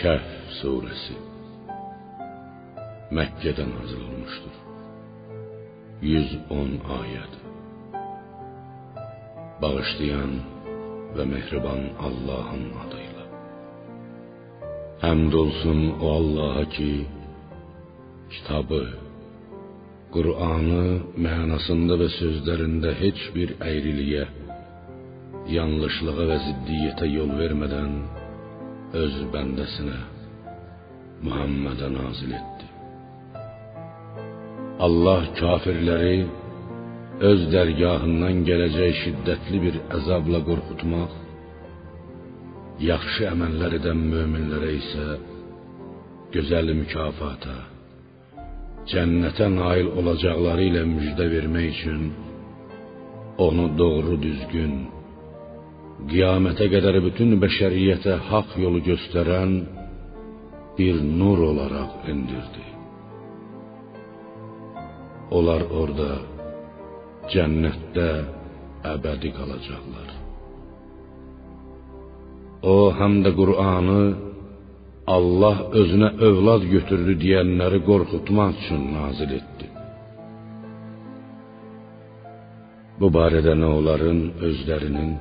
Kəhf surəsi Məkkədə nazil olmuşdur. 110 ayəd. Bağışlayan və mehriban Allahın adıyla. Həmd olsun o Allaha ki, kitabı, Qur'anı mənasında və sözlərində heç bir yanlışlığa və ziddiyyətə yol vermədən öz bəndəsinə Muhammedə nazil etdi. Allah kafirləri öz dərgahından gələcək şiddətli bir əzabla qorxutmaq, yaxşı əməllər edən möminlərə isə gözəl mükafata, cənnətə nail olacaqları ilə müjdə vermək üçün onu doğru düzgün qiyamətə qədər bütün bəşəriyyətə haqq yolu göstərən bir nur olaraq endirdi. Onlar orada cənnətdə əbədi qalacaqlar. O həm də Qur'anı Allah özünə övlad götürdü deyənləri qorxutmaq üçün nazil etdi. Bu barədə nə onların özlərinin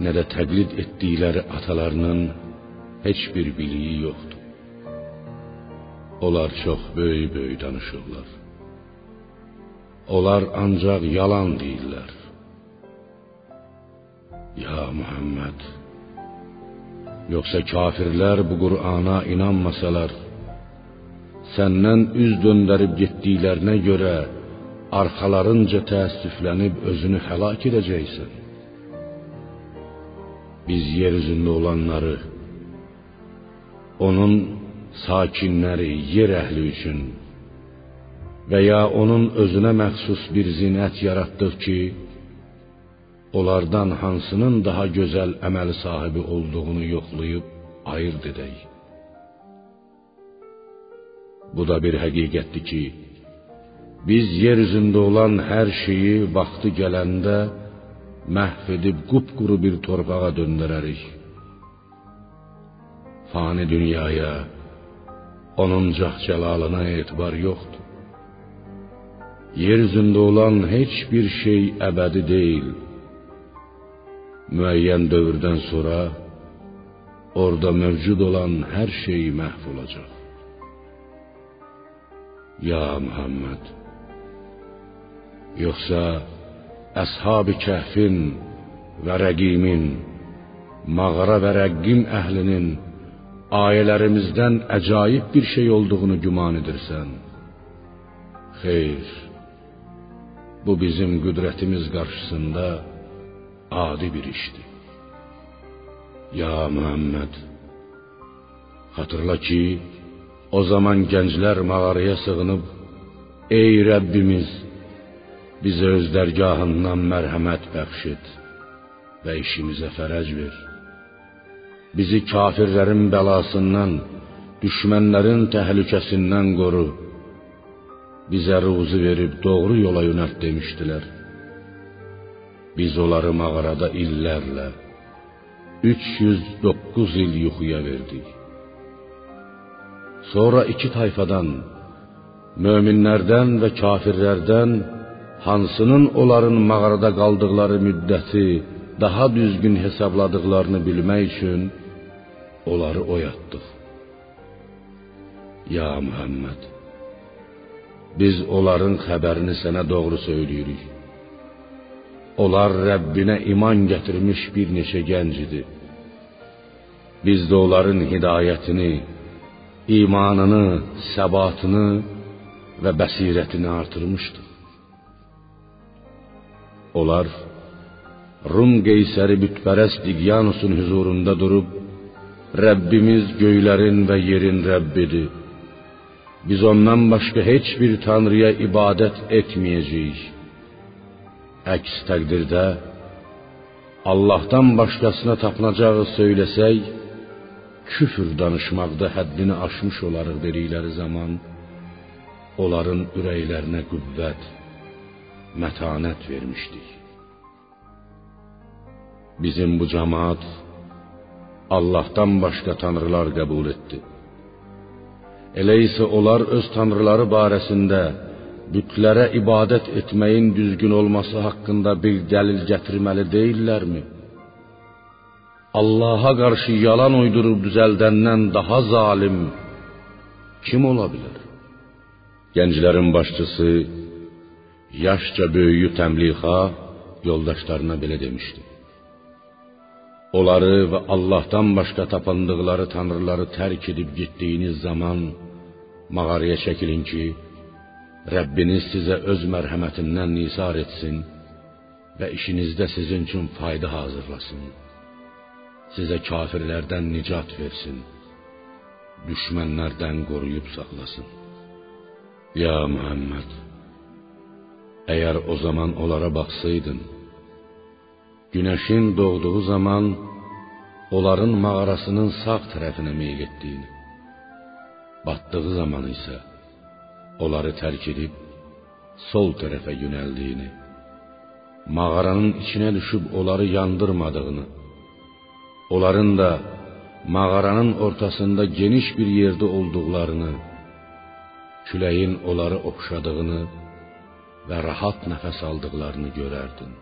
nə də təqlid etdikləri atalarının heç bir biliyi yoxdur. Onlar çox böyük-böyük danışırlar. Onlar ancaq yalan deyirlər. Ya Muhammed, yoxsa kafirlər bu Qur'ana inanmasalar, səndən üz döndərib getdiklərinə görə arxalarınca təəssüflənib özünü həlak edəcəksən. Biz yer üzündə olanları, onun sakinləri, yer əhli üçün və ya onun özünə məxsus bir zinət yaratdıq ki, onlardan hansının daha gözəl əməl sahibi olduğunu yoxlayıb ayırd edək. Bu da bir həqiqətdir ki, biz yer üzündə olan hər şeyi vaxtı gələndə məhv edib qupquru bir torpağa döndərərik. Fani dünyaya, onun cəhcəlalına etibar yoxdur. Yer üzündə olan heç bir şey əbədi deyil. Müəyyən dövrdən sonra orada mövcud olan hər şey məhv olacaq. Ya Muhammed Yoxsa Əshab-ı Kəhfin və Rəqimin, mağara və Rəqqim əhlinin ayələrimizdən əcaib bir şey olduğunu güman edirsən? Xeyr. Bu bizim qüdrətimiz qarşısında adi bir işdir. Ya Muhammed, xatırla ki, o zaman gənclər mağaraya sığınıb, ey Rəbbimiz, Bizə öz dərgahından mərhəmət bəxş et və işimizə fərəc ver. Bizi kafirlərin bəlasından, düşmənlərin təhlükəsindən qoru. Bizə ruzu verib doğru yola yönəlt demişdilər. Biz onları mağarada illərlə 309 il yuxuya verdik. Sonra iki tayfadan, möminlərdən və kafirlərdən hansının onların mağarada qaldıqları müddəti daha düzgün hesabladıqlarını bilmək üçün onları oyatdıq. Ya Muhammed, biz onların xəbərini sənə doğru söyləyirik. Onlar Rəbbinə iman gətirmiş bir neçə gənc idi. Biz də onların hidayətini, imanını, səbatını və bəsirətini artırmışdıq. Onlar Rum qeysəri bütpərəst Diqyanusun huzurunda durub Rəbbimiz göylərin və yerin Rəbbidir. Biz ondan başqa heç bir tanrıya ibadət etməyəcəyik. Əks təqdirdə Allahdan başqasına tapınacağı söyləsək, küfür danışmaqda həddini aşmış olarıq dedikləri zaman onların ürəklərinə qüvvət mətanət vermişdik. Bizim bu cemaat Allahdan başqa tanrılar qəbul etdi. Elə isə onlar öz tanrıları barəsində bütlərə ibadət etməyin düzgün olması haqqında bir dəlil gətirməli deyillərmi? Allaha qarşı yalan uydurub düzəldəndən daha zalim kim ola bilər? Gənclərin başçısı yaşca böyüyü təmlixa yoldaşlarına belə demişdi. Onları və Allahdan başqa tapındıqları tanrıları tərk edib getdiyiniz zaman mağaraya çəkilin ki, Rəbbiniz sizə öz mərhəmətindən nisar etsin və işinizdə sizin üçün fayda hazırlasın. Sizə kafirlərdən nicat versin. Düşmənlərdən qoruyub saxlasın. Ya Muhammed, əgər o zaman onlara baxsaydın, Günəşin doğduğu zaman onların mağarasının sağ tərəfinə meyl etdiyini, batdığı zaman isə onları tərk edib sol tərəfə yönəldiyini, mağaranın içinə düşüb onları yandırmadığını, onların da mağaranın ortasında geniş bir yerdə olduqlarını, küləyin onları oxşadığını və rahat nəfəs aldıqlarını görərdin.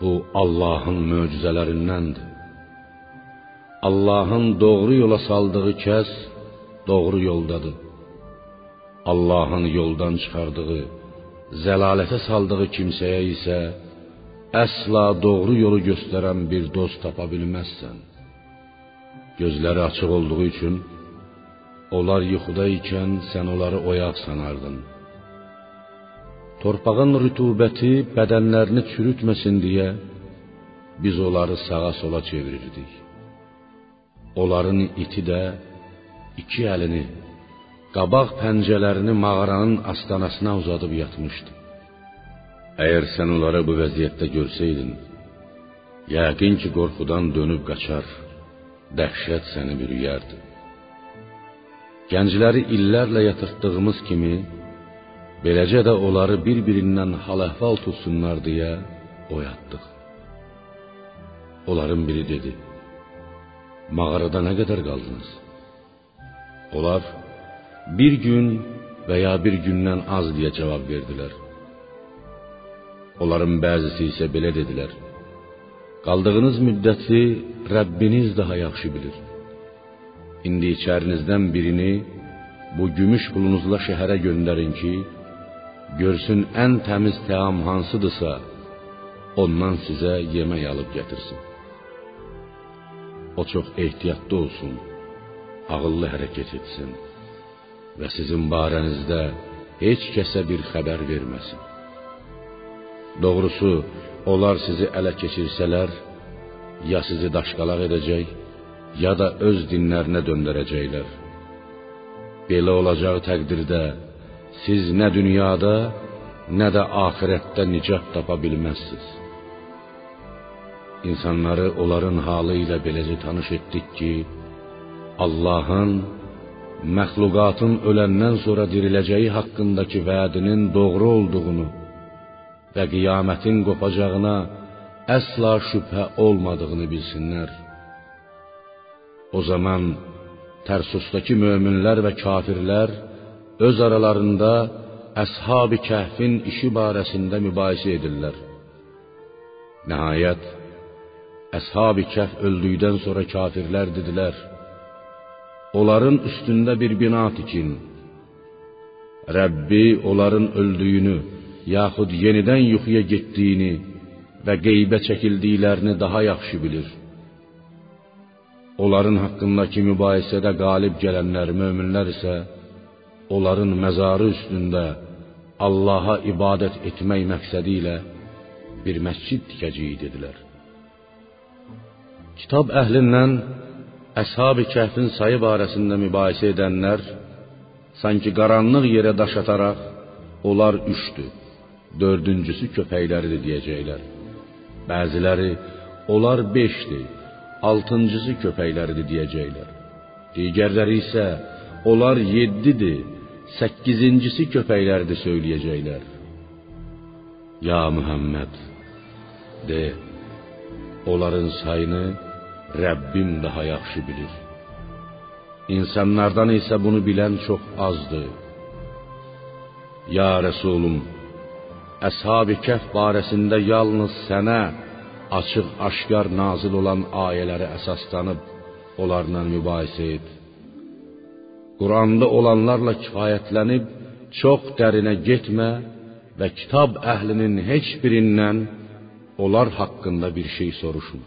Bu Allahın möcüzələrindəndir. Allahın doğru yola saldığı kəs doğru yoldadır. Allahın yoldan çıxardığı, zəlalətə saldığı kimsəyə isə əsla doğru yolu göstərən bir dost tapa bilməzsən. Gözləri açıq olduğu üçün onlar yuxuda ikən sən onları oyaq sanardın. Torpağın rütubəti bədənlərini çürütməsin deyə biz onları sağa sola çevirirdik. Onların iti də iki əlini, qabaq pəncələrini mağaranın astanasına uzadıb yatmışdı. Əgər sən onları bu vəziyyətdə görsəydin, yəqin ki, qorxudan dönüb qaçar, dəhşət səni bürüyərdi. Gəncləri illərlə yatırtdığımız kimi, Beləcə də onları bir-birindən hal-əhval tutsunlar deyə oyatdıq. Onların biri dedi: "Mağarada nə qədər qaldınız?" Onlar: "Bir gün və ya bir gündən az" deyə cavab verdilər. Onların bəzisi isə belə dedilər: "Qaldığınız müddəti Rəbbiniz daha yaxşı bilir. İndi içərinizdən birini bu gümüş pulunuzla şəhərə göndərin ki, görsün ən təmiz təam hansıdırsa, ondan sizə yemək alıb gətirsin. O çox ehtiyatlı olsun, ağıllı hərəkət etsin və sizin barənizdə heç kəsə bir xəbər verməsin. Doğrusu, onlar sizi ələ keçirsələr, ya sizi daşqalaq edəcək, ya da öz dinlərinə döndərəcəklər. Belə olacağı təqdirdə siz nə dünyada, nə də axirətdə nicat tapa bilməzsiniz. İnsanları onların halı ilə beləcə tanış etdik ki, Allahın məxluqatın öləndən sonra diriləcəyi haqqındakı vədinin doğru olduğunu və qiyamətin qopacağına əsla şübhə olmadığını bilsinlər. O zaman Tərsusdakı möminlər və kafirlər öz aralarında Əshab-ı Kəhfin işi barəsində mübahisə edirlər. Nəhayət Əshab-ı Kəhf öldükdən sonra kafirlər dedilər: Onların üstündə bir bina tikin. Rəbbi onların öldüyünü, yaxud yenidən yuxuya getdiyini və qeybə çəkildiklərini daha yaxşı bilir. Onların haqqındakı mübahisədə qalib gələnlər möminlər isə onların məzarı üstündə Allaha ibadət etmək məqsədi ilə bir məscid tikəcəyik dedilər. Kitab əhlindən Əshab-ı Kəhfin sayı barəsində mübahisə edənlər sanki qaranlıq yerə daş ataraq onlar üçdür, dördüncüsü köpəkləridir deyəcəklər. Bəziləri onlar beşdir, altıncısı köpəkləridir deyəcəklər. Digərləri isə onlar yeddidir, səkkizincisi köpəklərdir söyləyəcəklər. Ya Muhammed, de, onların sayını Rəbbim daha yaxşı bilir. İnsanlardan isə bunu bilən çox azdır. Ya Rəsulum, Əshab-ı Kəhf barəsində yalnız sənə açıq-aşkar nazil olan ayələrə əsaslanıb onlarla mübahisə et. Quranda olanlarla kifayətlənib çox dərinə getmə və kitab əhlinin heç birindən onlar haqqında bir şey soruşma.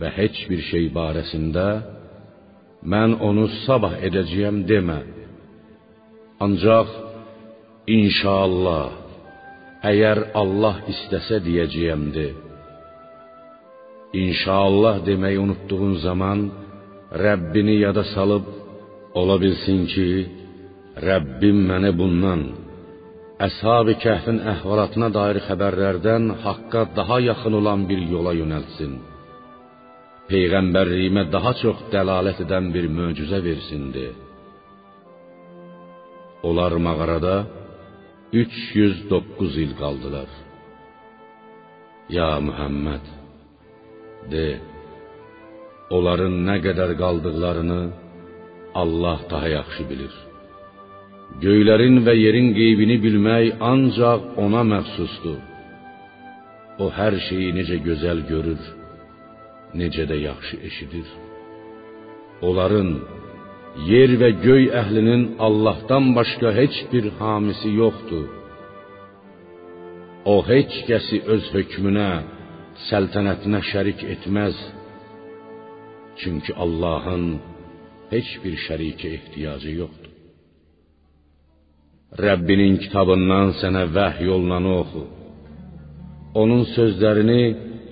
Və heç bir şey barəsində mən onu sabah edəcəyəm demə. Ancaq inşallah əgər Allah istəsə deyəcəyəmdir. İnşallah deməyi unutduğun zaman Rəbbini yada salıb ola bilsin ki, Rəbbim məni bundan Əshab-ı Kəhfin əhvalatına dair xəbərlərdən haqqa daha yaxın olan bir yola yönəltsin. Peyğəmbərliyimə daha çox dəlalət edən bir möcüzə versindir. Onlar mağarada 309 il qaldılar. Ya Muhammed, de, onların nə qədər qaldıqlarını Allah daha yaxşı bilir. Göylərin və yerin qeybini bilmək ancaq ona məxsusdur. O hər şeyi necə gözəl görür, necə də yaxşı eşidir. Onların yer və göy əhlinin Allahdan başqa heç bir hamisi yoxdur. O heç kəsi öz hökmünə, səltənətinə şərik etməz. Çünki Allahın heç bir şərikə ehtiyacı yoxdur. Rəbbinin kitabından sənə vəhy yolunanı oxu. Onun sözlərini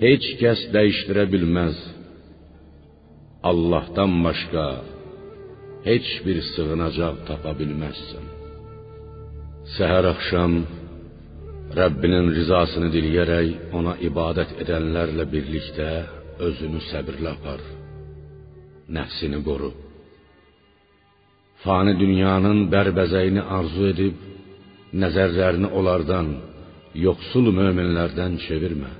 heç kəs dəyişdirə bilməz. Allahdan başqa heç bir sığınacaq tapa bilməzsən. Səhər axşam Rəbbinin rizasını diləyərək ona ibadət edənlərlə birlikdə özünü səbirlə apar. Nəfsini qoru. Fani dünyanın bərbəzəyini arzu edib nəzərlərini onlardan, yoxsul möminlərdən çevirmə.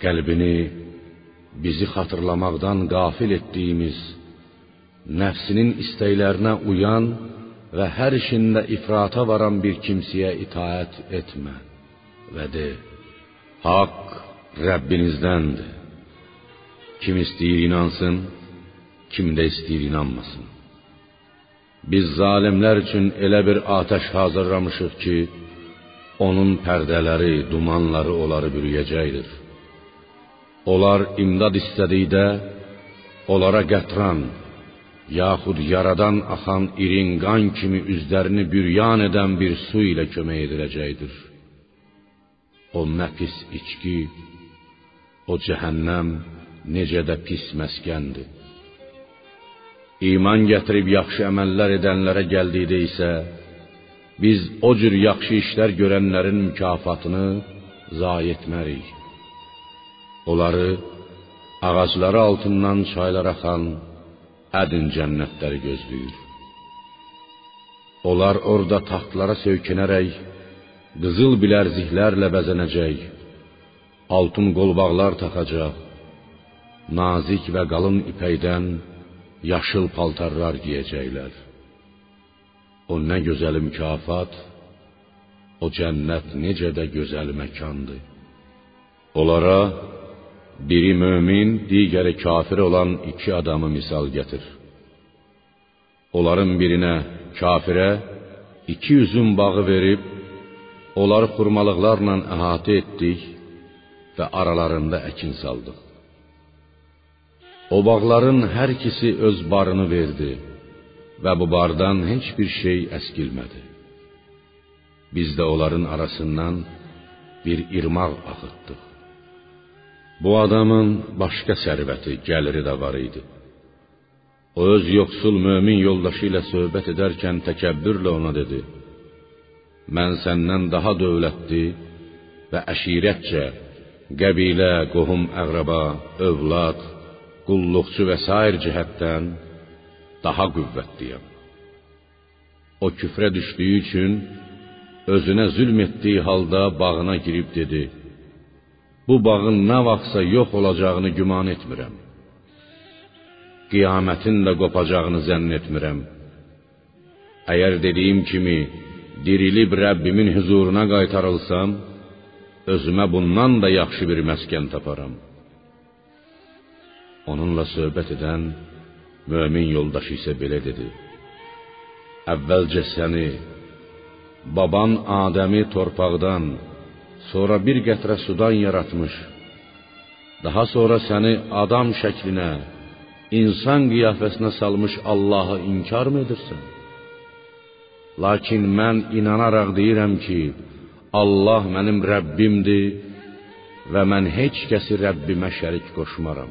Qəlbini bizi xatırlamaqdan qafil etdiyimiz nəfsinin istəklərinə uyan və hər işində ifrata varan bir kimsəyə itaət etmə və de: Haqq Rəbbinizdəndir. Kim istəyir inansın, kim də istəyir inanmasın. Biz zalimlər üçün elə bir atəş hazırlamışıq ki, onun pərdələri, dumanları onları bürüyəcəkdir. Onlar imdad istədikdə onlara qətran, yaxud yaradan axan irin qan kimi üzlərini büryan edən bir su ilə kömək ediləcəkdir. O nə pis içki, o cəhənnəm necə də pis məskəndir. İman gətirib yaxşı əməllər edənlərə gəldikdə isə biz o cür yaxşı işlər görənlərin mükafatını zayi etmərik. Onları ağacları altından çaylar axan ədin cənnətləri gözləyir. Onlar orada taxtlara söykənərək qızıl bilərziklərlə bəzənəcək, altın qolbaqlar taxacaq, nazik və qalın ipəkdən yaşıl paltarlar geyəcəklər. O nə gözəl mükafat, o cənnət necə də gözəl məkandır. Onlara biri mömin, digəri kafir olan iki adamı misal gətir. Onların birinə, kafirə, iki üzüm bağı verib, onları xurmalıqlarla əhatə etdik və aralarında əkin saldıq. O bağların hər ikisi öz barını verdi və bu bardan heç bir şey əskilmədi. Biz də onların arasından bir irmaq axıtdıq. Bu adamın başqa sərvəti, gəliri də var idi. O öz yoxsul mömin yoldaşı ilə söhbət edərkən təkəbbürlə ona dedi: Mən səndən daha dövlətli və əşirətcə, qəbilə, qohum, əqrəba, övlad, qulluqçu və sair cəhətdən daha qüvvətliyəm. O küfrə düşdüyü üçün özünə zülm etdiyi halda bağına girib dedi: bu bağın nə vaxtsa yox olacağını güman etmirəm. Qiyamətin də qopacağını zənn etmirəm. Əgər dediyim kimi dirilib Rəbbimin huzuruna qaytarılsam, özümə bundan da yaxşı bir məskən taparam. Onunla söhbət edən mömin yoldaşı isə belə dedi: Əvvəlcə səni baban Adəmi torpaqdan, sonra bir qətrə sudan yaratmış. Daha sonra səni adam şəklinə, insan qiyafəsinə salmış Allahı inkarmı edirsən? Lakin mən inanaraq deyirəm ki, Allah mənim Rəbbimdir və mən heç kəsi Rəbbimə şərik qoşmaram.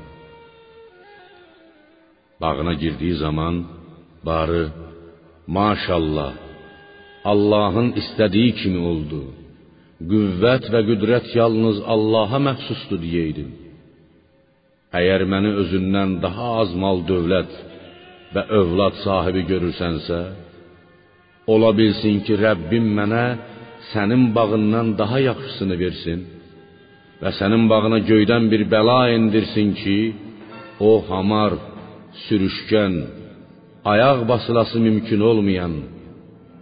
Bağına girdiyi zaman barı maşallah Allahın istədiyi kimi oldu. Qüvvət və qüdrət yalnız Allaha məxsusdur deyəydim. Əgər məni özündən daha az mal dövlət və övlad sahibi görürsənsə, ola bilsin ki, Rəbbim mənə sənin bağından daha yaxşısını versin və sənin bağına göydən bir bəla endirsin ki, o hamar, sürüşkən, ayaq basılası mümkün olmayan,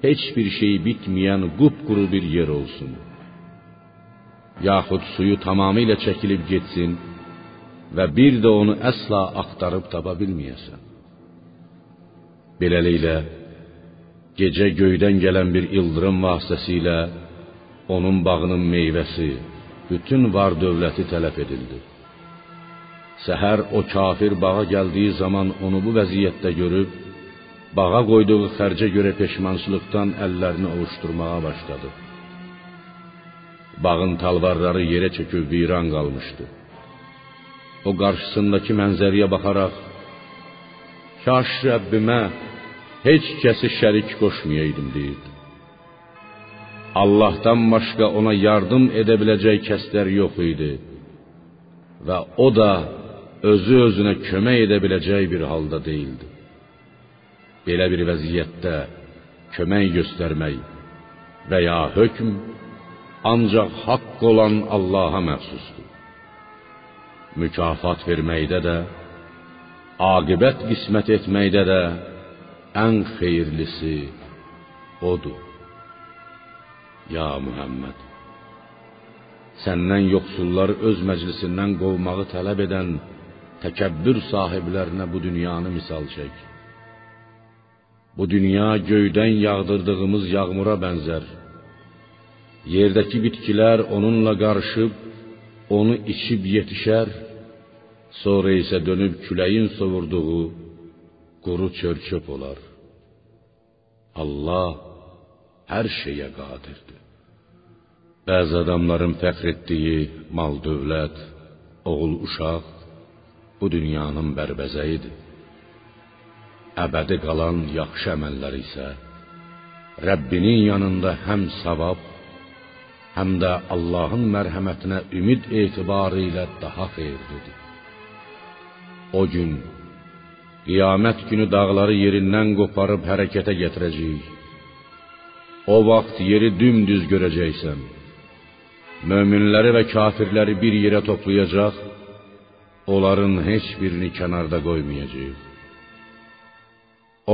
heç bir şey bitməyən qupquru bir yer olsun. Yaxud suyu tamamilə çəkilib getsin və bir də onu əsla axtarıb tapa bilməyəsən. Beləliklə, gecə göydən gələn bir ildırım vasitəsilə onun bağının meyvəsi, bütün var dövləti tələf edildi. Səhər o kafir bağa gəldiyi zaman onu bu vəziyyətdə görüb, bağa qoyduğu xərcə görə peşmançılıqdan əllərini ovuşdurmağa başladı. Bağın talvarları yerə çöküb viran qalmışdı. O qarşısındakı mənzərəyə baxaraq Kaş Rəbbimə heç kəsi şərik qoşmayaydım deyirdi. Allahdan başqa ona yardım edə biləcək kəslər yox idi və o da özü özünə kömək edə biləcək bir halda değildi. Belə bir vəziyyətdə kömək göstərmək və ya hökm ancaq haqq olan Allaha məxsusdur. Mükafat verməkdə də, aqibət qismət etməkdə də ən xeyirlisi odur. Ya Muhammed, səndən yoxsulları öz məclisindən qovmağı tələb edən təkəbbür sahiblərinə bu dünyanı misal çək. Bu dünya göydən yağdırdığımız yağmura bənzər. Yerdəki bitkilər onunla qarışıb onu içib yetişər, sonra isə dönüb küləyin sovurduğu quru çörçöp olar. Allah hər şeyə qadirdir. Bəzi adamların fəxr etdiyi mal, dövlət, oğul, uşaq bu dünyanın bərbəzəyidir. Əbədi qalan yaxşı əməllər isə Rəbbinin yanında həm savab, həm də Allahın mərhəmətinə ümid etibarı ilə daha xeyirlidir. O gün qiyamət günü dağları yerindən qoparıb hərəkətə gətirəcəyik. O vaxt yeri dümdüz görəcəksən. Möminləri və kafirləri bir yerə toplayacaq, onların heç birini kənarda qoymayacağıq.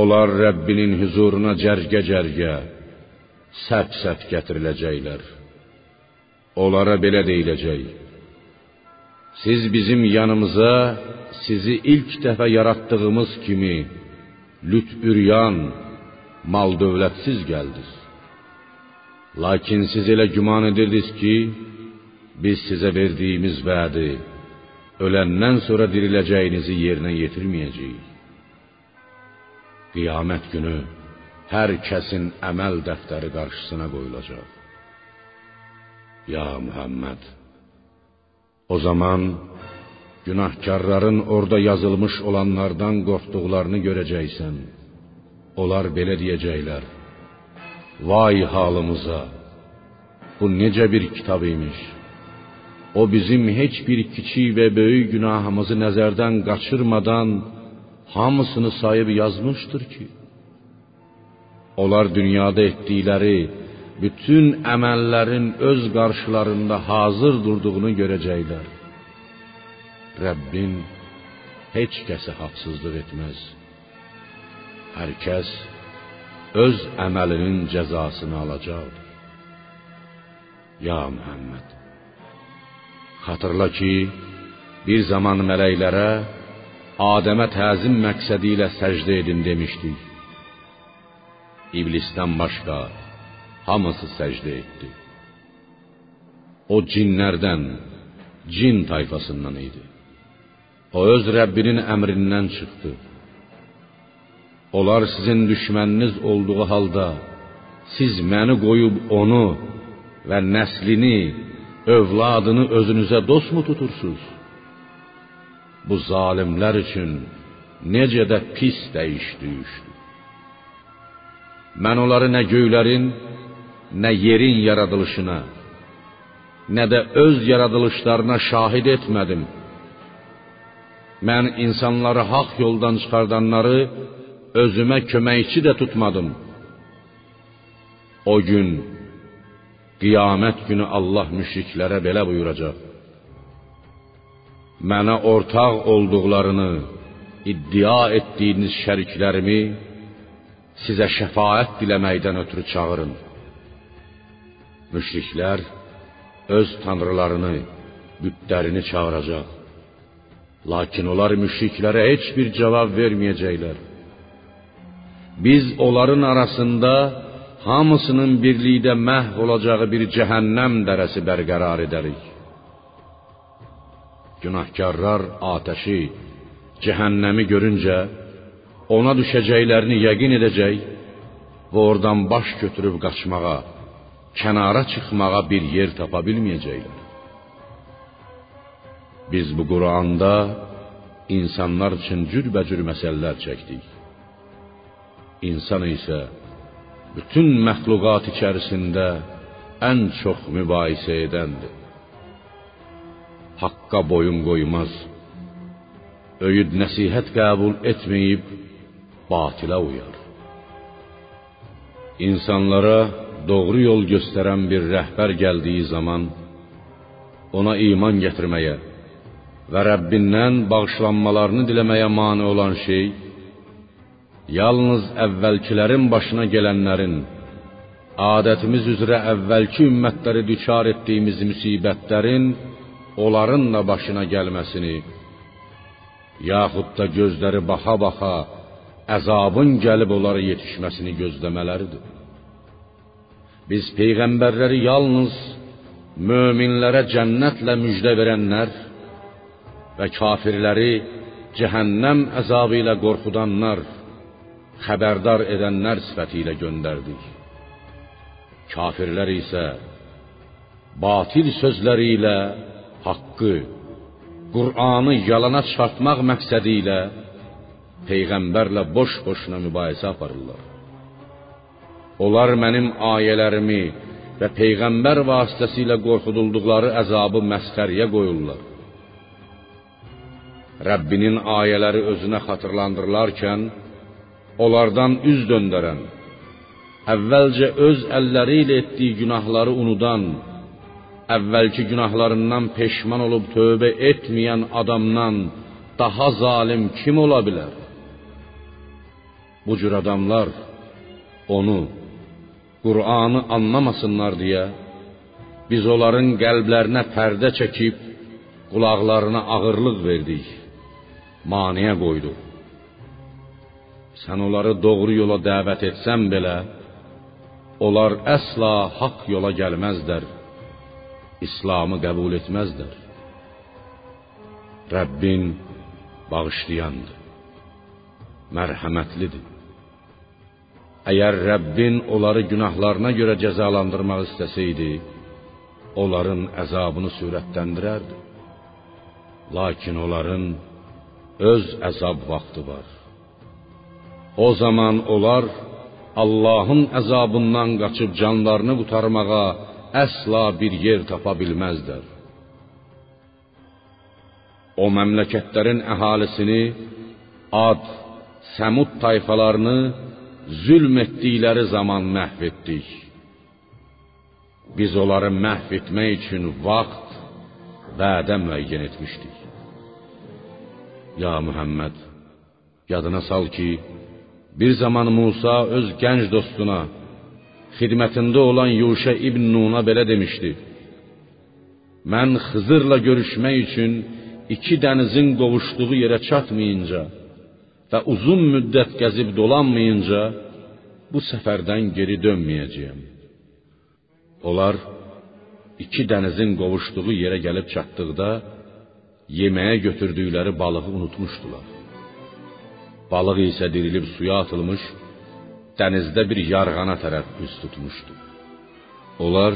Onlar Rəbbinin huzuruna cərgə-cərgə, səp-səp gətiriləcəklər. Onlara belə deyiləcək: Siz bizim yanımıza sizi ilk dəfə yaratdığımız kimi lüt-üryan, mal-dövlətsiz gəldiniz. Lakin siz elə güman edirdiniz ki, biz sizə verdiyimiz vədi öləndən sonra diriləcəyinizi yerinə yetirməyəcəyik. Qiyamət günü hər kəsin əməl dəftəri qarşısına qoyulacaq. Ya Muhammed, o zaman günahkarların orada yazılmış olanlardan qorxduqlarını görəcəksən. Onlar belə deyəcəklər: Vay halımıza! Bu necə bir kitab imiş? O bizim heç bir kiçik və böyük günahımızı nəzərdən qaçırmadan hamısını sayıb yazmışdır ki, onlar dünyada etdikləri bütün əməllərin öz qarşılarında hazır durduğunu görəcəklər. Rəbbin heç kəsə haqsızlıq etməz. Hər kəs öz əməlinin cəzasını alacaqdır. Ya Muhammed, xatırla ki, bir zaman mələklərə Adəmə təzim məqsədi ilə səcdə edin demişdik. İblisdən başqa hamısı səcdə etdi. O cinlərdən, cin tayfasından idi. O öz Rəbbinin əmrindən çıxdı. Onlar sizin düşməniniz olduğu halda siz məni qoyub onu və nəslini, övladını özünüzə dostmu tutursunuz? Bu zalimlər üçün necə də pis dəyiş düşdü. Mən onları nə göylərin, nə yerin yaradılışına, nə də öz yaradılışlarına şahid etmədim. Mən insanları haqq yoldan çıxardanları özümə köməkçi də tutmadım. O gün qiyamət günü Allah müşriklərə belə buyuracaq: Mənə ortaq olduqlarını iddia etdiyiniz şəriklərimi sizə şəfaət diləməkdən ötürü çağırın. Müşriklər öz tanrılarını, bütlərini çağıracaq. Lakin onlar müşriklərə heç bir cavab verməyəcəklər. Biz onların arasında hamısının birlikdə məhv olacağı bir cəhənnəm dərəsi bərqərar edərik. Günahkarlar atəşi, cəhənnəmi görüncə ona düşəcəklərini yəqin edəcək və oradan baş götürüb qaçmağa, kənara çıxmağa bir yer tapa bilməyəcəklər. Biz bu Quranda insanlar üçün cürbəcür məsələlər çəkdik. İnsan isə bütün məxluqat içərisində ən çox mübahisə edəndir. Haqqa boyun qoymaz. Öyüd nəsihət qəbul etməyib batilə uyar. İnsanlara doğru yol göstərən bir rəhbər gəldiyi zaman ona iman gətirməyə və Rəbbindən bağışlanmalarını diləməyə mane olan şey yalnız əvvəlkilərin başına gələnlərin adətimiz üzrə əvvəlki ümmətləri düçar etdiyimiz müsibətlərin onların da başına gəlməsini yaxud da gözləri baxa-baxa əzabın gəlib onlara yetişməsini gözləmələridir. Biz peyğəmbərləri yalnız möminlərə cənnətlə müjdə verənlər və kafirləri cəhənnəm əzabı ilə qorxudanlar, xəbərdar edənlər sifəti ilə göndərdik. Kafirlər isə batil sözləri ilə haqqı, Qur'anı yalana çıxartmaq məqsədi ilə peyğəmbərlə boş-boşuna mübahisə aparırlar. Onlar mənim ayələrimi və peyğəmbər vasitəsilə qorxudulduqları əzabı məsxəriyə qoyurlar. Rəbbinin ayələri özünə xatırlandırılarkən onlardan üz döndərən, əvvəlcə öz əlləri ilə etdiyi günahları unudan, əvvəlki günahlarından peşman olub tövbə etməyən adamdan daha zalim kim ola bilər? Bu cür adamlar onu Qur'anı anlamasınlar deyə biz onların qəlblərinə pərdə çəkib qulaqlarına ağırlıq verdik. Maniyə qoyduq. Sən onları doğru yola dəvət etsən belə, onlar əsla haqq yola gəlməzlər. İslamı qəbul etməzlər. Rəbbin bağışlayandır, mərhəmətlidir. Əgər Rəbbin onları günahlarına görə cəzalandırmaq istəsəydi, onların əzabını sürətləndirərdi. Lakin onların öz əzab vaxtı var. O zaman onlar Allahın əzabından qaçıb canlarını qurtarmağa əsla bir yer tapa bilməzlər. O məmləkətlərin əhalisini Ad, Səmud tayfalarını zülm etdikləri zaman məhv etdik. Biz onları məhv etmək üçün vaxt, vədə müəyyən etmişdik. Ya Muhammed, yadına sal ki, bir zaman Musa öz gənc dostuna, xidmətində olan Yuşa ibn Nuna belə demişdi: Mən Xızırla görüşmək üçün iki dənizin qovuşduğu yerə çatmayınca və uzun müddət gəzib dolanmayınca bu səfərdən geri dönməyəcəyəm. Onlar iki dənizin qovuşduğu yerə gəlib çatdıqda yeməyə götürdükləri balığı unutmuşdular. Balıq isə dirilib suya atılmış, dənizdə bir yarğana tərəf üz tutmuşdu. Onlar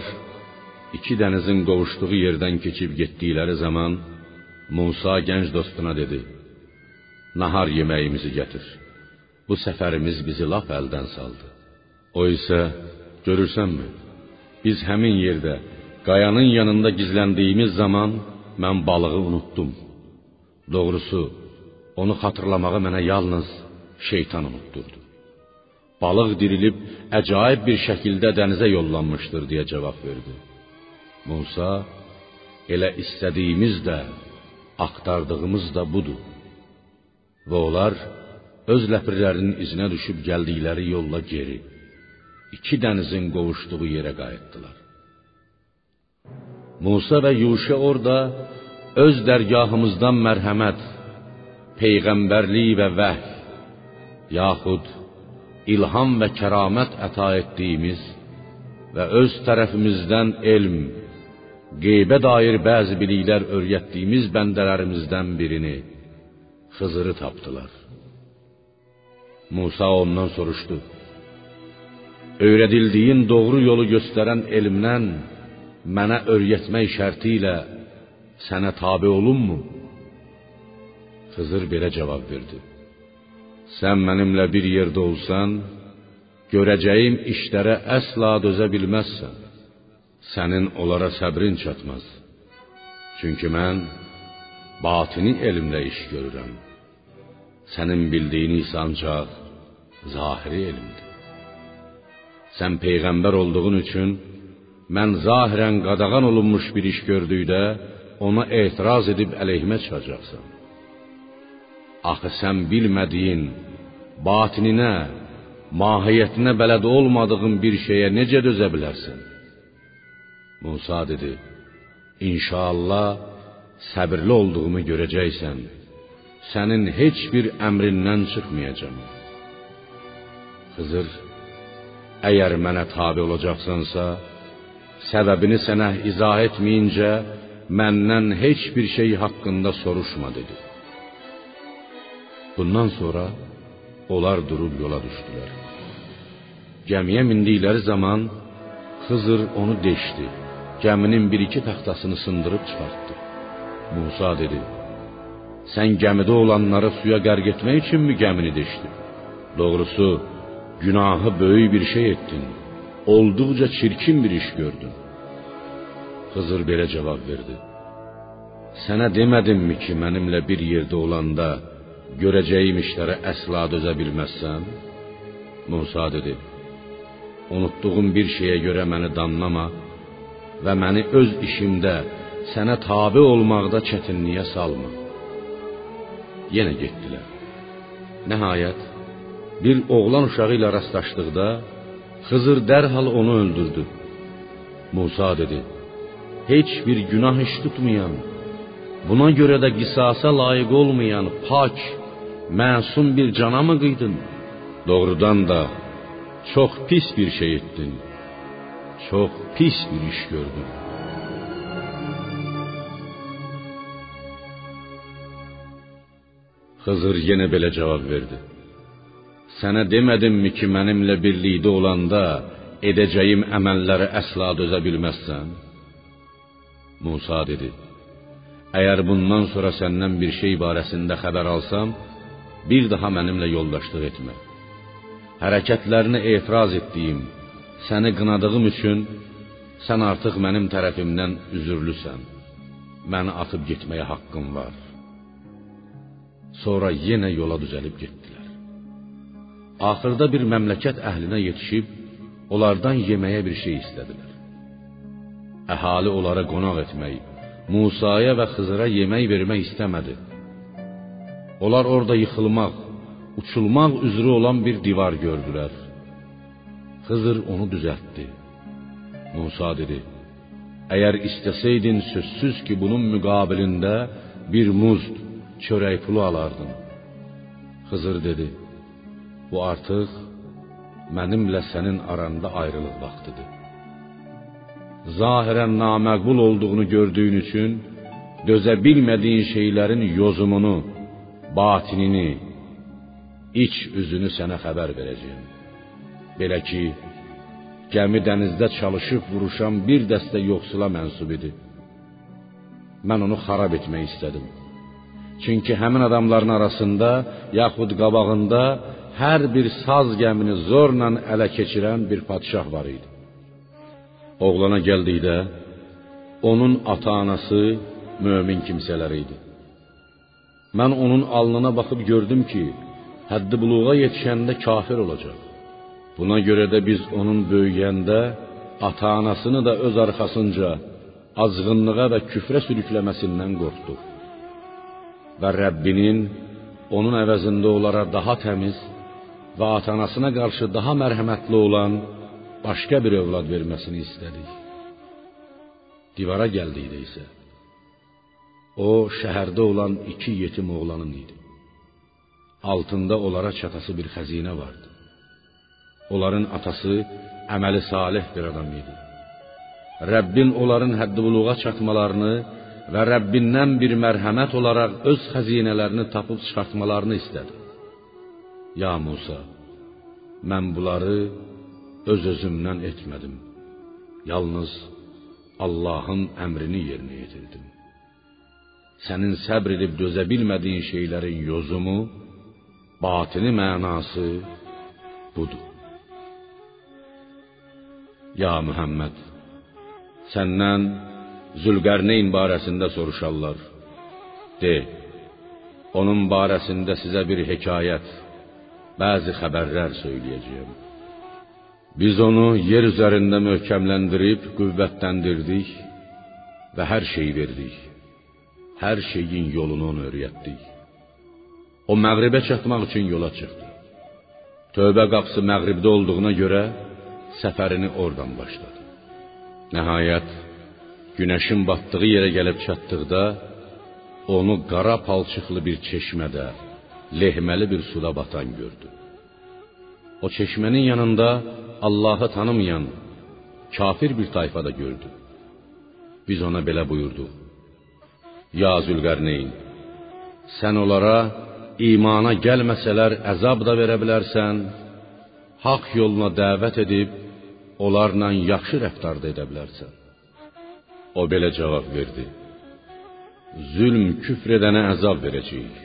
iki dənizin qovuşduğu yerdən keçib getdikləri zaman Musa gənc dostuna dedi: "Nahar yeməyimizi gətir. Bu səfərimiz bizi lap əldən saldı." O isə: "Görürsənmi? Biz həmin yerdə qayanın yanında gizləndiyimiz zaman mən balığı unutdum. Doğrusu, onu xatırlamağı mənə yalnız şeytan unutdurdu. Balıq dirilib əcaib bir şəkildə dənizə yollanmışdır deyə cavab verdi. Musa: "Elə istədiyimiz də, axtardığımız da budur." Və onlar öz ləpirlərinin izinə düşüb gəldikləri yolla geri iki dənizin qovuşduğu yerə qayıtdılar. Musa və Yuşa orada öz dərgahımızdan mərhəmət, peyğəmbərlik və vəhy, yaxud ilham və kəramət əta etdiyimiz və öz tərəfimizdən elm, qeybə dair bəzi biliklər öyrətdiyimiz bəndələrimizdən birini, Xızırı tapdılar. Musa ondan soruşdu: Öyrədildiyin doğru yolu göstərən elmdən mənə öyrətmək şərti ilə sənə tabe olunmu? Xızır belə cavab verdi: Sən mənimlə bir yerdə olsan, görəcəyim işlərə əsla dözə bilməzsən. Sənin onlara səbrin çatmaz. Çünki mən batini elmlə iş görürəm. Sənin bildiyin isə ancaq zahiri elmdir. Sən peyğəmbər olduğun üçün mən zahirən qadağan olunmuş bir iş gördükdə ona etiraz edib əleyhimə çıxacaqsan. Axı sən bilmədiyin, batininə, mahiyyətinə bələd olmadığın bir şeyə necə dözə bilərsən? Musa dedi: İnşallah səbirli olduğumu görəcəksən. Sənin heç bir əmrindən çıxmayacağam. Xızır: Əgər mənə tabe olacaqsansa, səbəbini sənə izah etməyincə məndən heç bir şey haqqında soruşma dedi. Bundan sonra onlar durub yola düşdülər. Gəmiyə mindikləri zaman Xızır onu deşdi. Gəminin bir-iki taxtasını sındırıb çıxartdı. Musa dedi: Sən gəmidə olanları suya qərq etmək üçünmü gəmini deşdin? Doğrusu, günahı böyük bir şey etdin. Olduqca çirkin bir iş gördün. Xızır belə cavab verdi: Sənə demədimmi ki, mənimlə bir yerdə olanda görəcəyim işlərə əsla dözə bilməzsən? Musa dedi: Unutduğum bir şeyə görə məni danlama və məni öz işimdə sənə tabe olmaqda çətinliyə salma. Yenə getdilər. Nəhayət bir oğlan uşağı ilə rastlaşdıqda Xızır dərhal onu öldürdü. Musa dedi: Heç bir günah iş tutmayan, buna görə də qisasa layiq olmayan pak, məsum bir cana mı qıydın? Doğrudan da çox pis bir şey etdin. Çox pis bir iş gördün. Xızır yenə belə cavab verdi: Sənə demədimmi ki, mənimlə birlikdə olanda edəcəyim əməllərə əsla dözə bilməzsən? Musa dedi: Əgər bundan sonra səndən bir şey barəsində xəbər alsam, bir daha mənimlə yoldaşlıq etmə. Hərəkətlərinə etiraz etdiyim, səni qınadığım üçün sən artıq mənim tərəfimdən üzürlüsən. Məni atıb getməyə haqqın var. Sonra yenə yola düzəlib getdilər. Axırda bir məmləkət əhlinə yetişib onlardan yeməyə bir şey istədilər. əhali onlara qonaq etmək, Musaya və Xızıra yemək vermək istəmədi. Onlar orada yıxılmaq, uçulmaq üzrə olan bir divar gördülər. Xızır onu düzəltdi. Musa dedi: "Əgər istəsəydin sözsüz ki, bunun müqabilində bir muzd, çörək pulu alardın." Xızır dedi: "Bu artıq mənimlə sənin aranda ayrılıq vaxtıdır." Zahirən naməqbul olduğunu gördüyün üçün dözə bilmədiyin şeylərin yozumunu, batinini, iç üzünü sənə xəbər verəcəyəm. Belə ki, gəmi dənizdə çalışıb vuruşan bir dəstə yoxsula mənsub idi. Mən onu xarab etmək istədim. Çünki həmin adamların arasında, yaxud qabağında hər bir saz gəmini zorla ələ keçirən bir padşah var idi. Oğlana gəldikdə, onun ata-anası mömin kimsələr idi. Mən onun alnına baxıb gördüm ki, həddi buluğa yetişəndə kafir olacaq. Buna görə də biz onun böyüyəndə ata-anasını da öz arxasınca azğınlığa və küfrə sürükləməsindən qorxduq. Və Rəbbinin onun əvəzində onlara daha təmiz və ata-anasına qarşı daha mərhəmətli olan başqa bir övlad verməsini istədik. Divara gəldikdə isə o şəhərdə olan iki yetim oğlanın idi. Altında onlara çatası bir xəzinə vardı. Onların atası əməli salih bir adam idi. Rəbbin onların hədd-buluğa çatmalarını və Rəbbindən bir mərhəmət olaraq öz xəzinələrini tapıb çıxartmalarını istədi. Ya Musa, mən bunları öz özümdən etmədim. Yalnız Allahın əmrini yerinə yetirdim. Sənin səbr edib dözə bilmədiyin yozumu, batini mənası budur. Ya Muhammed, səndən Zülqərneyn barəsində soruşarlar. De, onun barəsində sizə bir hekayət, bəzi xəbərlər söyləyəcəyəm. Biz onu yer üzərində möhkəmləndirib qüvvətləndirdik və hər şey verdik. Hər şeyin yolunu ona öyrətdik. O məğribə çatmaq üçün yola çıxdı. Tövbə qapısı məğribdə olduğuna görə səfərini oradan başladı. Nəhayət günəşin batdığı yerə gəlib çatdıqda onu qara palçıqlı bir çeşmədə, lehməli bir suda batan gördü. O çeşmənin yanında Allahı tanımayan kafir bir tayfa da gördü. Biz ona belə buyurduq: Ya Zülqərneyn, sən onlara imana gəlməsələr əzab da verə bilərsən, haqq yoluna dəvət edib onlarla yaxşı rəftar da edə bilərsən. O belə cavab verdi: Zülm küfr edənə əzab verəcəyik.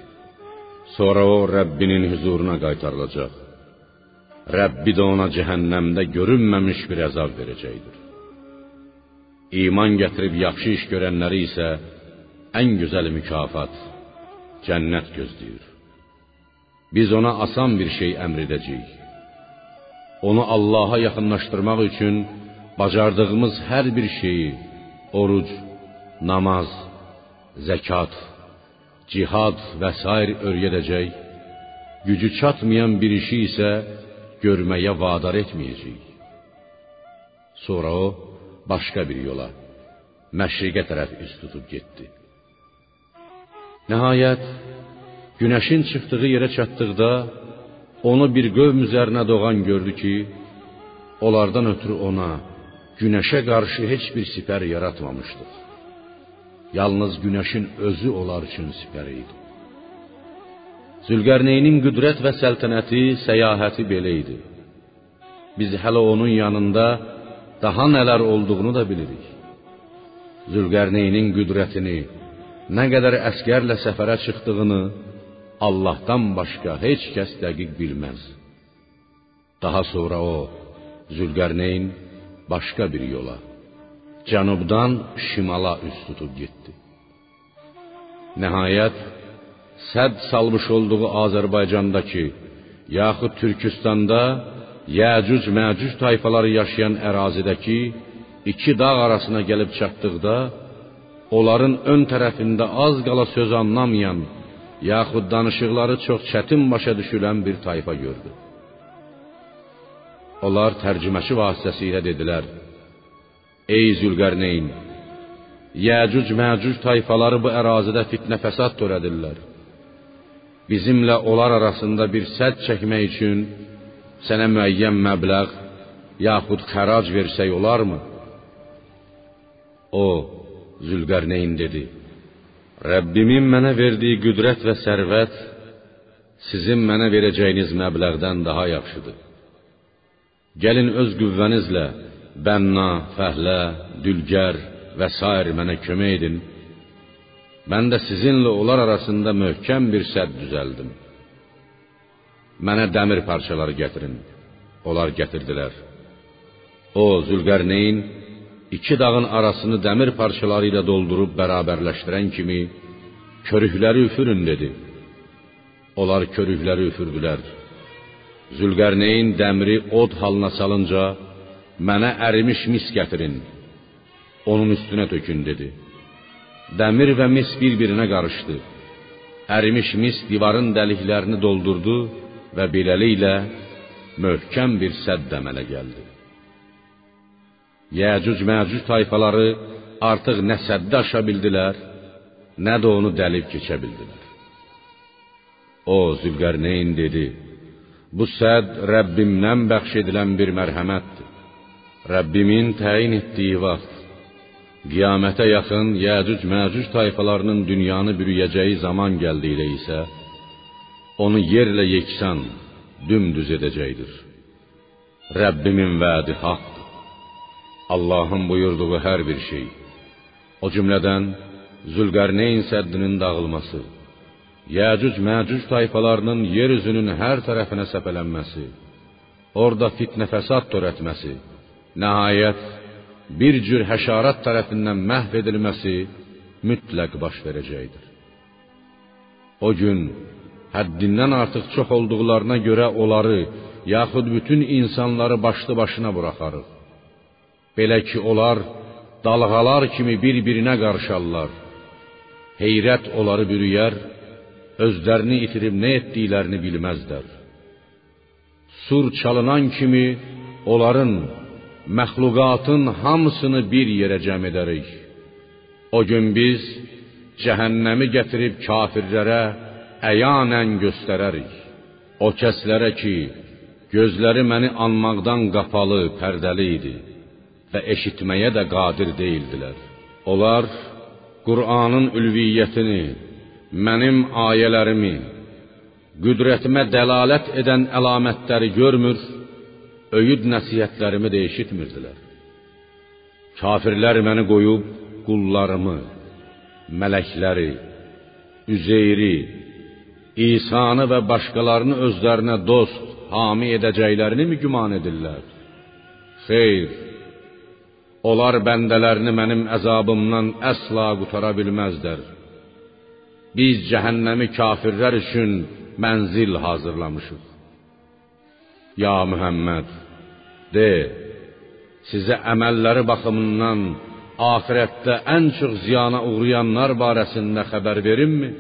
Sonra o Rəbbinin huzuruna qaytarılacaq. Rəbbi də ona cəhənnəmdə görünməmiş bir əzab verəcəkdir. İman gətirib yaxşı iş görənləri isə ən gözəl mükafat cənnət gözləyir. Biz ona asan bir şey əmr edəcəyik. Onu Allaha yaxınlaşdırmaq üçün bacardığımız hər bir şeyi, oruc, namaz, zəkat, cihad və sair öyrədəcək. Gücü çatmayan bir işi isə görməyə vadar etməyəcəyik. Sonra o başqa bir yola, məşriqə tərəf üz tutub getdi. Nəhayət günəşin çıxdığı yerə çatdıqda onu bir qövm üzərinə doğan gördü ki, onlardan ötürü ona günəşə qarşı heç bir sipər yaratmamışdı. Yalnız günəşin özü onlar üçün sipər idi. Zülqərneynin qüdrət və səltənəti, səyahəti belə idi. Biz hələ onun yanında daha nələr olduğunu da bilirik. Zülqərneynin qüdrətini, nə qədər əskərlə səfərə çıxdığını Allahdan başqa heç kəs dəqiq bilməz. Daha sonra o Zülqərneyn başqa bir yola, cənubdan şimala üz tutub getdi. Nəhayət sədd salmış olduğu Azərbaycandakı yaxud Türkistanda Yəcuc Məcuc tayfaları yaşayan ərazidəki iki dağ arasına gəlib çatdıqda, onların ön tərəfində az qala söz anlamayan, yaxud danışıqları çox çətin başa düşülən bir tayfa gördü. Onlar tərcüməçi vasitəsilə dedilər: Ey Zülqərneyn, Yəcuc Məcuc tayfaları bu ərazidə fitnə fəsad törədirlər. Bizimlə onlar arasında bir sədd çəkmək üçün sənə müəyyən məbləğ yaxud xərac versək olarmı? O Zülqərneyn dedi: Rəbbimin mənə verdiyi qüdrət və sərvət sizin mənə verəcəyiniz məbləğdən daha yaxşıdır. Gəlin öz qüvvənizlə Bənna, Fəhlə, Dülgər və sair mənə kömək edin. Mən də sizinlə onlar arasında möhkəm bir sədd düzəldim. Mənə dəmir parçaları gətirin. Onlar gətirdilər. O Zülqərneyn iki dağın arasını dəmir parçaları ilə doldurub bərabərləşdirən kimi körükləri üfürün dedi. Onlar körükləri üfürdülər. Zülqərneyn dəmiri od halına salınca mənə ərimiş mis gətirin. Onun üstünə tökün dedi. Dəmir və mis bir-birinə qarışdı. Ərimiş mis divarın dəliklərini doldurdu və beləliklə möhkəm bir sədd əmələ gəldi. Yəcuc-Məcuc tayfaları artıq nə səddi aşa bildilər, nə də onu dəlib keçə bildilər. O Zülqərneyn dedi: Bu sədd Rəbbimdən bəxş edilən bir mərhəmətdir. Rəbbimin təyin etdiyi vaxt qiyamətə yaxın Yəcuc-Məcuc tayfalarının dünyanı bürüyəcəyi zaman gəldikdə isə onu yerlə yeksan, dümdüz edəcəkdir. Rəbbimin vədi haqq. Allahın buyurduğu hər bir şey, o cümlədən Zülqərneyn səddinin dağılması, Yəcuc-Məcuc tayfalarının yer üzünün hər tərəfinə səpələnməsi, orada fitnə fəsad törətməsi, nəhayət bir cür həşarat tərəfindən məhv edilməsi mütləq baş verəcəkdir. O gün həddindən artıq çox olduqlarına görə onları, yaxud bütün insanları başlı başına buraxarıq. Belə ki, onlar dalğalar kimi bir-birinə qarışarlar. Heyrət onları bürüyər, özlərini itirib nə etdiklərini bilməzlər. Sur çalınan kimi onların məxluqatın hamısını bir yerə cəm edərik. O gün biz cəhənnəmi gətirib kafirlərə əyanən göstərərik. O kəslərə ki, gözləri məni anmaqdan qapalı, pərdəli idi və eşitməyə də qadir deyildilər. Onlar Qur'anın ülviyyətini, mənim ayələrimi, qüdrətimə dəlalət edən əlamətləri görmür, öyüd nəsihətlərimi də eşitmirdilər. Kafirlər məni qoyub qullarımı, mələkləri, Üzeyri, İsanı və başqalarını özlərinə dost, hami edəcəklərini mi güman edirlər? Xeyr, onlar bəndələrini mənim əzabımdan əsla qutara bilməzlər. Biz cəhənnəmi kafirlər üçün mənzil hazırlamışıq. Ya Muhammed, de, sizə əməlləri baxımından axirətdə ən çox ziyana uğrayanlar barəsində xəbər verimmi?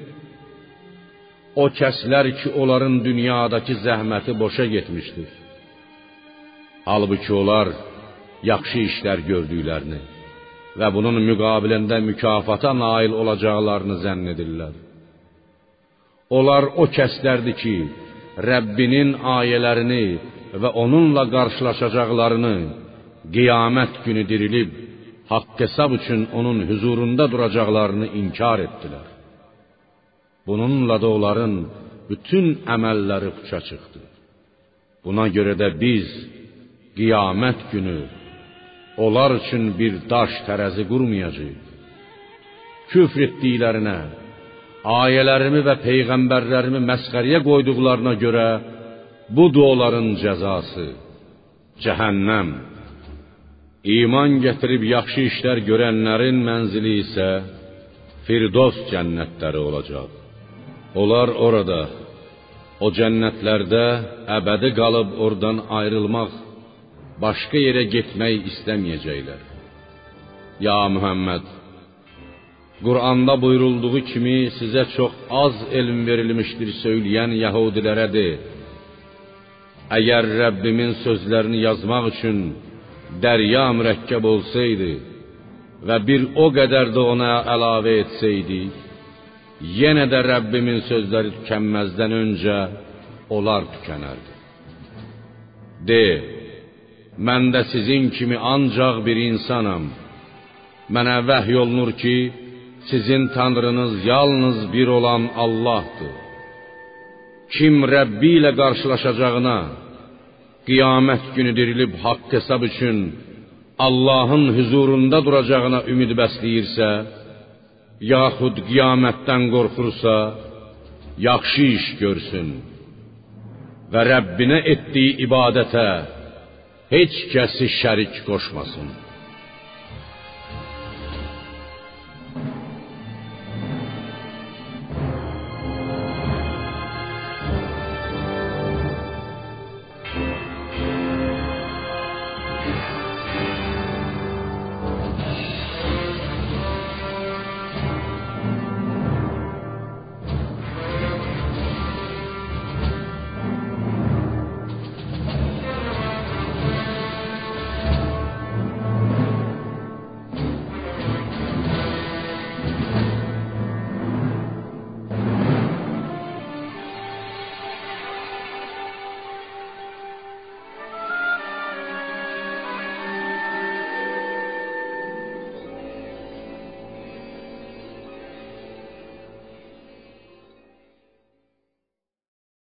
O kəslər ki, onların dünyadakı zəhməti boşa getmişdir. Halbuki onlar yaxşı işlər gördüklərini və bunun müqabilində mükafata nail olacaqlarını zənn edirlər. Onlar o kəslərdir ki, Rəbbinin ayələrini və onunla qarşılaşacaqlarını qiyamət günü dirilib haqq hesab üçün onun huzurunda duracaqlarını inkar etdilər. Bununla da onların bütün əməlləri puça çıxdı. Buna görə də biz qiyamət günü onlar üçün bir daş tərəzi qurmayacağıq. Küfr etdiklərinə, ayələrimi və peyğəmbərlərimi məsxəriyə qoyduqlarına görə budur onların cəzası. Cəhənnəm. İman gətirib yaxşı işlər görənlərin mənzili isə Firdos cənnətləri olacaq. Onlar orada, o cənnətlərdə əbədi qalıb oradan ayrılmaq, başqa yerə getmək istəməyəcəklər. Ya Muhammed Quranda buyurulduğu kimi sizə çox az elm verilmişdir söyləyən Yahudilərə de: Əgər Rəbbimin sözlərini yazmaq üçün dərya mürəkkəb olsaydı və bir o qədər də ona əlavə etsəydik, yenə də Rəbbimin sözləri tükənməzdən öncə onlar tükənərdi. De: Mən də sizin kimi ancaq bir insanam. Mənə vəhy olunur ki, sizin tanrınız yalnız bir olan Allahdır. Kim Rəbbi ilə qarşılaşacağına, qiyamət günü dirilib haqq hesab üçün Allahın huzurunda duracağına ümid bəsləyirsə, yaxud qiyamətdən qorxursa, yaxşı iş görsün və Rəbbinə etdiyi ibadətə heç kəsi şərik qoşmasın.